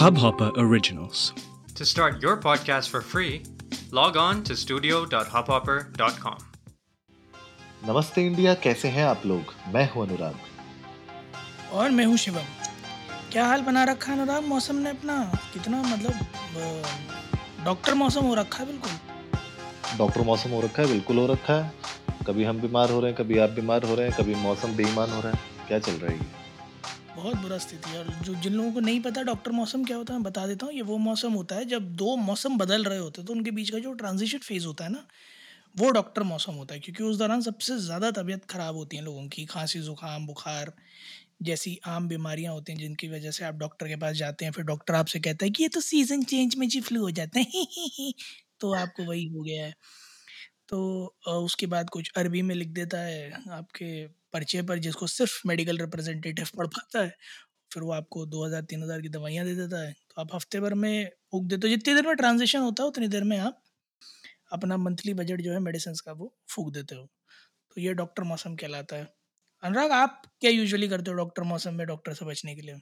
Hubhopper Originals. To start your podcast for free, log on to studio.hubhopper.com. नमस्ते India कैसे हैं आप लोग? मैं हूँ अनुराग। और मैं हूँ शिवम। क्या हाल बना रखा है अनुराग? मौसम ने अपना कितना मतलब डॉक्टर मौसम हो रखा है बिल्कुल। डॉक्टर मौसम हो रखा है बिल्कुल हो रखा है। कभी हम बीमार हो रहे हैं कभी आप बीमार हो रहे हैं कभी मौसम बेईमान हो रहा है। क्या चल रहा है बहुत बुरा स्थिति है। और जो जिन लोगों को नहीं पता डॉक्टर मौसम क्या होता है, मैं बता देता हूँ, ये वो मौसम होता है, जब दो मौसम बदल रहे होते हैं तो उनके बीच का जो ट्रांजिशन फ़ेज़ होता है ना, वो डॉक्टर मौसम होता है। क्योंकि उस दौरान सबसे ज़्यादा तबीयत ख़राब होती है लोगों की, खांसी, ज़ुकाम, बुखार जैसी आम बीमारियाँ होती हैं, जिनकी वजह से आप डॉक्टर के पास जाते हैं, फिर डॉक्टर आपसे कहता है कि ये तो सीज़न चेंज में जी फ्लू हो जाता है। तो आपको वही हो गया है। तो उसके बाद कुछ अरबी में लिख देता है, आपके पर्चे पर जिसको सिर्फ़ मेडिकल रिप्रेजेंटेटिव पढ़ पाता है फिर वो आपको दो हज़ार तीन हज़ार की दवाइयाँ दे देता है। तो आप हफ़्ते भर में उग देते हो। जितनी देर में ट्रांजेक्शन होता है उतनी देर में आप अपना मंथली बजट जो है मेडिसिन का वो फूक देते हो। तो ये डॉक्टर मौसम कहलाता है। अनुराग आप क्या यूजुअली करते हो डॉक्टर मौसम में डॉक्टर से बचने के लिए?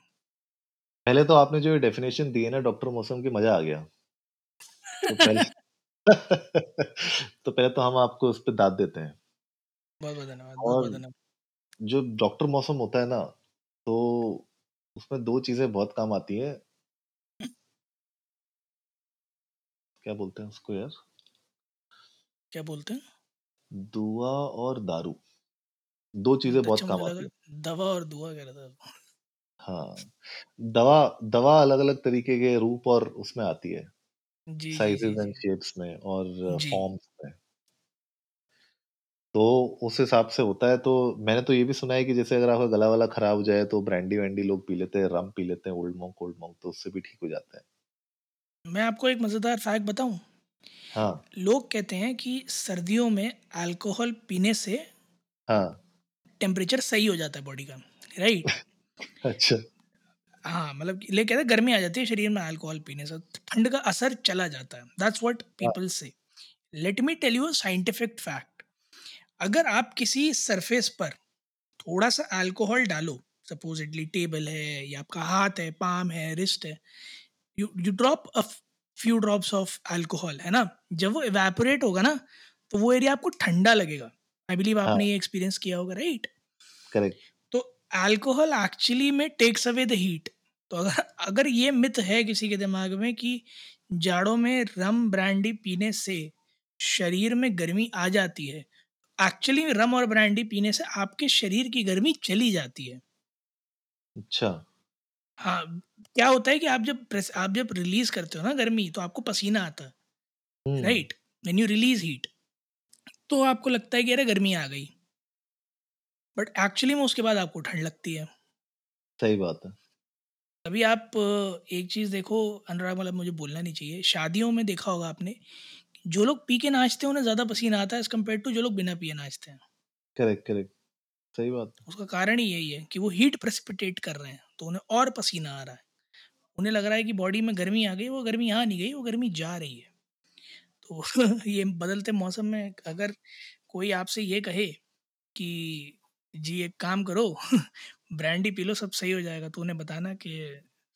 पहले तो आपने जो डेफिनेशन दी है ना डॉक्टर मौसम की मज़ा आ गया। तो पहले तो पहले तो हम आपको उस पर दाद देते हैं। बहुत बहुत धन्यवाद और जो डॉक्टर मौसम होता है ना तो उसमें दो चीज़ें बहुत काम आती है। क्या बोलते हैं उसको यार? क्या बोलते हैं? दुआ और दारू। दो चीज़ें बहुत अच्छा काम मुझे आती है। दवा और दुआ कह रहा था हाँ दवा दवा अलग अलग तरीके के रूप और उसमें आती है। जी जी जी साइजेस एंड शेप्स में और जी। फॉर्म्स तो उस हिसाब से होता है। तो मैंने तो ये भी सुना है कि जैसे अगर आपका गला वाला खराब हो जाए तो ब्रांडी वैंडी लोग पी लेते हैं रम पी लेते हैं ओल्ड मॉन्क ओल्ड मॉन्क तो उससे भी ठीक हो जाता है। मैं आपको एक मज़ेदार फैक्ट बताऊँ? हाँ। लोग कहते हैं कि सर्दियों में अल्कोहल पीने से हाँ। टेम्परेचर सही हो जाता है बॉडी का राइट अच्छा। हाँ मतलब कि- ले कहते हैं गर्मी आ जाती है शरीर में अल्कोहल पीने से ठंड का असर चला जाता है। दैट्स व्हाट हाँ, पीपल से let me tell you scientific fact अगर आप किसी सरफेस पर थोड़ा सा अल्कोहल डालो सपोजिटली टेबल है या आपका हाथ है पाम है रिस्ट है you you drop a few drops of alcohol है ना? जब वो इवेपोरेट होगा ना तो वो एरिया आपको ठंडा लगेगा। आई बिलीव हाँ। आपने ये एक्सपीरियंस किया होगा राइट करेक्ट तो अल्कोहल एक्चुअली में टेक्स अवे द हीट तो अगर अगर ये मिथ है किसी के दिमाग में कि जाड़ों में रम ब्रांडी पीने से शरीर में गर्मी आ जाती है एक्चुअली रम और ब्रांडी पीने से आपके शरीर की गर्मी चली जाती है। अच्छा। हाँ क्या होता है कि आप जब प्रेस आप जब रिलीज़ करते हो ना गर्मी तो आपको पसीना आता है right when you release heat तो आपको लगता है कि अरे गर्मी आ गई। बट एक्चुअली में उसके बाद आपको ठंड लगती है। सही बात है। अभी आप एक चीज़ देखो अनुराग मतलब मुझे बोलना नहीं चाहिए। शादियों में देखा होगा आपने जो लोग पी के नाचते हैं उन्हें ज़्यादा पसीना आता है एज़ कंपेयर टू जो लोग बिना पिए नाचते हैं। करेक्ट करेक्ट सही बात। है उसका कारण ही यही है कि वो हीट प्रेसिपिटेट कर रहे हैं तो उन्हें और पसीना आ रहा है। उन्हें लग रहा है कि बॉडी में गर्मी आ गई वो गर्मी आ नहीं गई वो गर्मी जा रही है। तो ये बदलते मौसम में अगर कोई आपसे ये कहे कि जी एक काम करो ब्रांडी पी लो सब सही हो जाएगा तो उन्हें बताना कि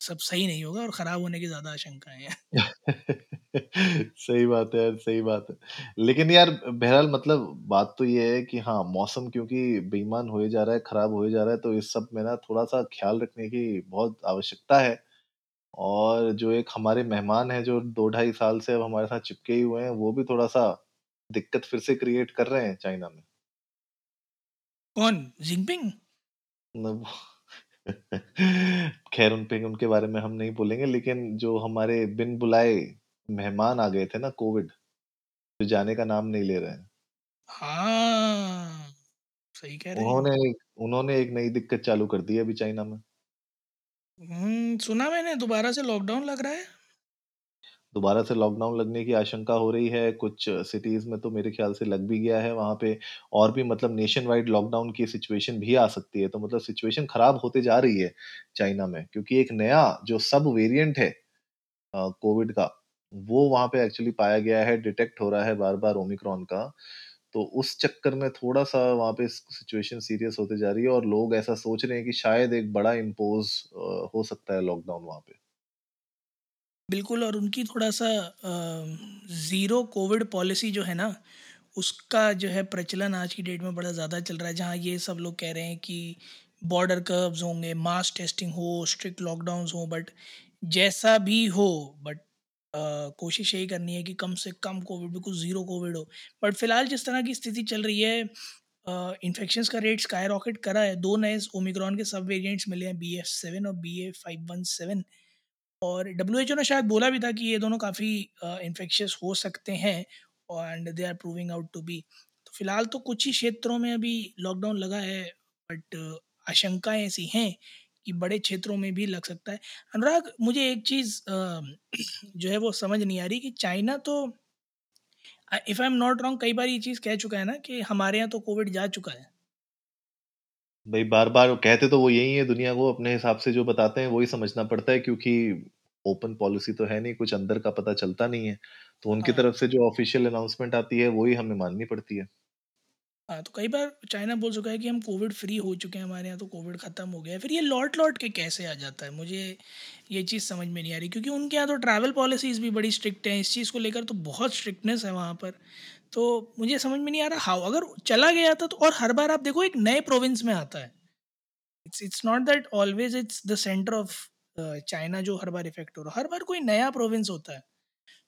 सब सही नहीं होगा और ख़राब होने की ज़्यादा आशंकाएँ हैं। सही बात है यार सही बात है। लेकिन यार बहरहाल मतलब बात तो ये है कि हाँ मौसम क्योंकि बेईमान होए जा रहा है खराब होए जा रहा है तो इस सब में ना थोड़ा सा ख्याल रखने की बहुत आवश्यकता है। और जो एक हमारे मेहमान हैं जो दो ढाई साल से अब हमारे साथ चिपके ही हुए हैं वो भी थोड़ा सा दिक्कत फिर से क्रिएट कर रहे हैं चाइना में। कौन? जिनपिंग? न- खैर उन पे उनके बारे में हम नहीं बोलेंगे लेकिन जो हमारे बिन बुलाए मेहमान आ गए थे ना कोविड जो जाने का नाम नहीं ले रहे हैं। हाँ सही कह रहे हैं। उन्होंने एक उन्होंने एक नई दिक्कत चालू कर दी है अभी चाइना में। हम्म, सुना मैंने दोबारा से लॉकडाउन लग रहा है? दोबारा से लॉकडाउन लगने की आशंका हो रही है। कुछ सिटीज़ में तो मेरे ख्याल से लग भी गया है। वहाँ पे और भी मतलब नेशन वाइड लॉकडाउन की सिचुएशन भी आ सकती है। तो मतलब सिचुएशन खराब होते जा रही है चाइना में। क्योंकि एक नया जो सब वेरिएंट है कोविड का, वो वहाँ पे एक्चुअली पाया गया है डिटेक्ट हो रहा है बार बार ओमिक्रॉन का। तो उस चक्कर में थोड़ा सा वहाँ पे सिचुएशन सीरियस होते जा रही है और लोग ऐसा सोच रहे हैं कि शायद एक बड़ा इम्पोज हो सकता है लॉकडाउन वहाँ पे। बिल्कुल और उनकी थोड़ा-सा ज़ीरो कोविड पॉलिसी जो है ना, उसका जो है प्रचलन आज की डेट में बड़ा ज़्यादा चल रहा है। जहाँ ये सब लोग कह रहे हैं कि बॉर्डर कर्व्स होंगे, मास टेस्टिंग हो, स्ट्रिक्ट लॉकडाउन हों बट जैसा भी हो बट कोशिश यही करनी है कि कम से कम कोविड बिल्कुल ज़ीरो कोविड हो। बट फ़िलहाल जिस तरह की स्थिति चल रही है इन्फेक्शंस का रेट स्काई रॉकेट करा है। दो नए ओमिक्रॉन के सब वेरिएंट्स मिले हैं बी एफ़ सेवन और बीए517 और डब्ल्यूएचओ ने शायद बोला भी था कि ये दोनों काफ़ी इन्फेक्शियस हो सकते हैं and they are proving out to be. तो फ़िलहाल तो कुछ ही क्षेत्रों में अभी लॉकडाउन लगा है बट आशंकाएँ ऐसी हैं कि बड़े क्षेत्रों में भी लग सकता है। अनुराग, मुझे एक चीज़ जो है वो समझ नहीं आ रही कि चाइना तो if I am not wrong कई बार ये चीज़ कह चुका है ना कि हमारे यहाँ तो कोविड जा चुका है। भई बार-बार कहते तो वो यही है दुनिया को अपने हिसाब से जो बताते हैं वही समझना पड़ता है क्योंकि ओपन पॉलिसी तो है नहीं, कुछ अंदर का पता चलता नहीं है। तो उनकी हाँ। तरफ़ से जो ऑफ़िशियल अनाउंसमेंट आती है वही हमें माननी पड़ती है। हाँ, तो कई बार चाइना बोल चुका है कि हम कोविड फ्री हो चुके हैं, हमारे यहाँ तो कोविड ख़त्म हो गया है। फिर ये लौट-लौट के कैसे आ जाता है? मुझे ये चीज़ समझ में नहीं आ रही क्योंकि उनके यहाँ तो ट्रैवल पॉलिसीज़ भी बड़ी स्ट्रिक्ट हैं, इस चीज़ को लेकर तो बहुत स्ट्रिक्टनेस है वहाँ पर। तो मुझे समझ में नहीं आ रहा हाउ अगर चला गया था तो और हर बार आप देखो एक नए प्रोविंस में आता है। It's it's not that always it's the centre of China जो हर बार इफ़ेक्ट हो रहा है, हर बार कोई नया प्रोविंस होता है।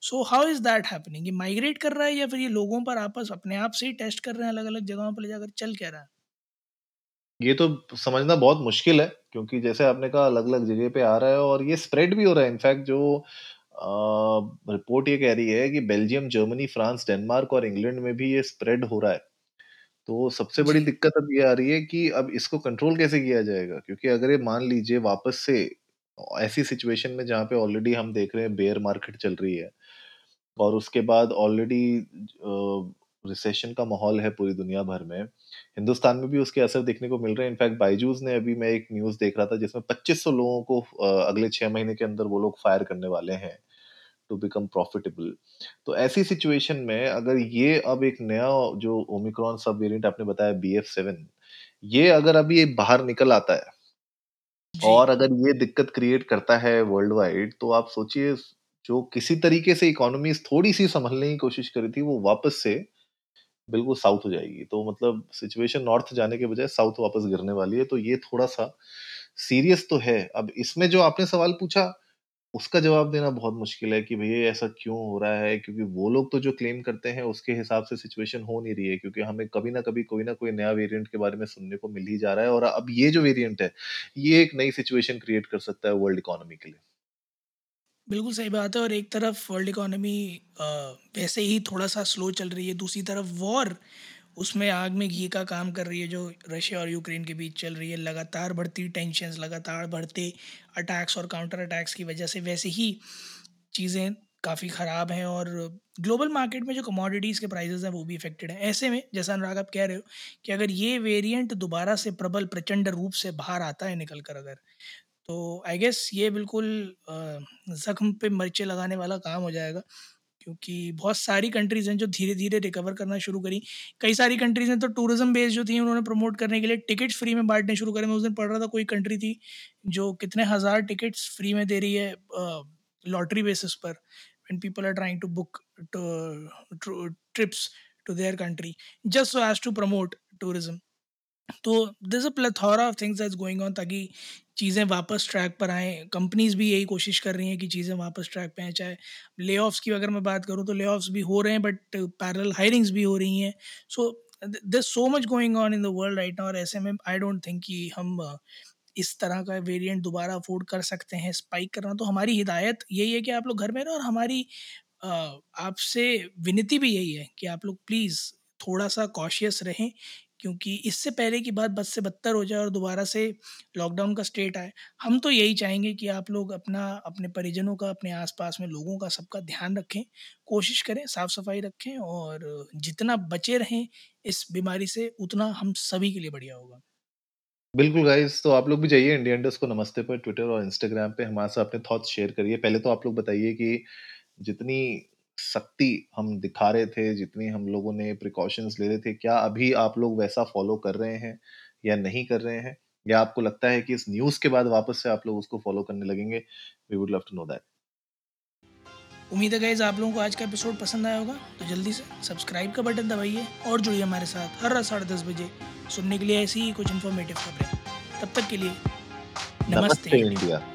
So how is that happening? ये माइग्रेट कर रहा है या फिर ये लोगों पर आपस अपने आप से ही टेस्ट कर रहे हैं अलग-अलग जगहों पर ले जाकर, चल क्या रहा है? ये तो समझना बहुत मुश्किल है क्योंकि जैसे आपने कहा अलग-अलग जगह पे आ रहा है और ये स्प्रेड भी हो रहा है। इनफैक्ट जो अ, रिपोर्ट ये कह रही है कि बेल्जियम, जर्मनी, फ्रांस, डेनमार्क और इंग्लैंड में भी ये स्प्रेड हो रहा है। तो सबसे बड़ी जी, दिक्कत अब ये आ रही है कि अब इसको कंट्रोल कैसे किया जाएगा? क्योंकि अगर ये मान लीजिए वापस से ऐसी सिचुएशन में जहाँ पे ऑलरेडी हम देख रहे हैं बेयर मार्केट चल रही है और उसके बाद ऑलरेडी अ, रिसेशन का माहौल है पूरी दुनिया भर में। हिंदुस्तान में भी उसके असर देखने को मिल रहे हैं। इनफैक्ट बायजूस ने अभी मैं एक न्यूज़ देख रहा था जिसमें 2500 लोगों को अगले 6 महीने के अंदर वो लोग फायर करने वाले हैं टू बिकम प्रॉफिटेबल। तो ऐसी सिचुएशन में अगर ये अब एक नया जो ओमिक्रॉन सब वेरिएंट आपने बताया बीएफ7 ये अगर अभी बाहर निकल आता है और अगर ये दिक्कत क्रिएट करता है वर्ल्ड वाइड तो आप सोचिए जो किसी तरीके से इकोनॉमी थोड़ी-सी संभलने की कोशिश करी थी वो वापस से बिल्कुल साउथ हो जाएगी। तो मतलब सिचुएशन नॉर्थ जाने के बजाय साउथ वापस गिरने वाली है, तो ये थोड़ा-सा सीरियस तो है। अब इसमें जो आपने सवाल पूछा, उसका जवाब देना बहुत मुश्किल है कि भैया ऐसा क्यों हो रहा है? क्योंकि वो लोग तो जो क्लेम करते हैं उसके हिसाब से सिचुएशन हो नहीं रही है क्योंकि हमें कभी ना कभी कोई ना कोई नया वेरिएंट के बारे में सुनने को मिल ही जा रहा है और अब ये जो वेरिएंट है, ये एक नई सिचुएशन क्रिएट कर सकता है वर्ल्ड इकोनॉमी के लिए। बिल्कुल सही बात है और एक तरफ़ वर्ल्ड इकोनॉमी वैसे ही थोड़ा-सा स्लो चल रही है, दूसरी तरफ़ वॉर उसमें आग में घी का काम कर रही है जो रशिया और यूक्रेन के बीच चल रही है। लगातार बढ़ती टेंशन्स, लगातार बढ़ते अटैक्स और काउंटर अटैक्स की वजह से वैसे ही चीज़ें काफ़ी ख़राब हैं और ग्लोबल मार्केट में जो कमोडिटीज़ के प्राइसेस हैं वो भी इफ़ेक्टेड हैं। ऐसे में जैसा अनुराग आप कह रहे हो कि अगर ये वेरिएंट दोबारा से प्रबल प्रचंड रूप से बाहर आता है निकल कर अगर तो आई गेस ये बिल्कुल ज़ख्म पे मिर्चें लगाने वाला काम हो जाएगा, क्योंकि बहुत सारी कंट्रीज़ हैं जो धीरे-धीरे रिकवर करना शुरू करी। कई सारी कंट्रीज़ हैं तो टूरिज़्म बेस जो थी उन्होंने प्रमोट करने के लिए टिकट्स फ्री में बांटने शुरू करे। मैं उस दिन पढ़ रहा था, कोई कंट्री थी जो कितने हज़ार टिकट्स फ्री में दे रही है लॉटरी बेसिस पर when people are trying to book trips to their country just so as to promote tourism. तो this is a plethora of things that's going on ताकि चीज़ें वापस ट्रैक पर आएँ। कंपनीज़ भी यही कोशिश कर रही हैं कि चीज़ें वापस ट्रैक पर आएँ, चाहे ले-ऑफ्स की अगर मैं बात करूँ तो ले-ऑफ्स भी हो रहे हैं बट पैरल हायरिंग्स भी हो रही हैं। So the there is so much going on in the world right और ऐसे में आई डोंट थिंक कि हम इस तरह का वेरिएंट दोबारा अफ़ोर्ड कर सकते हैं स्पाइक करना। तो हमारी हिदायत यही है कि आप लोग घर में रहें और हमारी आपसे विनती भी यही है कि आप लोग प्लीज़ थोड़ा-सा कॉशियस रहें क्योंकि इससे पहले की बात बद से बदतर हो जाए और दोबारा से लॉकडाउन का स्टेट आए, हम तो यही चाहेंगे कि आप लोग अपना अपने परिजनों का, अपने आस-पास में लोगों का सबका ध्यान रखें। कोशिश करें, साफ-सफाई रखें और जितना बचे रहें इस बीमारी से उतना हम सभी के लिए बढ़िया होगा। बिल्कुल गाइस, तो आप लोग भी जाइए इंडिया इंडस्ट को नमस्ते पर ट्विटर और इंस्टाग्राम पे हमारे साथ अपने थॉट्स शेयर करिए। पहले तो आप लोग बताइए कि जितनी सख्ती हम दिखा रहे थे, जितनी हम लोगों ने प्रिकॉशंस ले रहे थे, क्या अभी आप लोग वैसा फॉलो कर रहे हैं या नहीं कर रहे हैं? या आपको लगता है कि इस न्यूज़ के बाद वापस से आप लोग उसको फॉलो करने लगेंगे? We would love to know that. उम्मीद है गाइज़ आप लोगों को आज का एपिसोड पसंद आया होगा तो जल्दी से सब्सक्राइब का बटन दबाइए और जुड़िए हमारे साथ हर रात साढ़े दस बजे सुनने के लिए ऐसी ही कुछ इन्फॉर्मेटिव खबरें तब तक के लिए नमस्ते नमस्ते इंडिया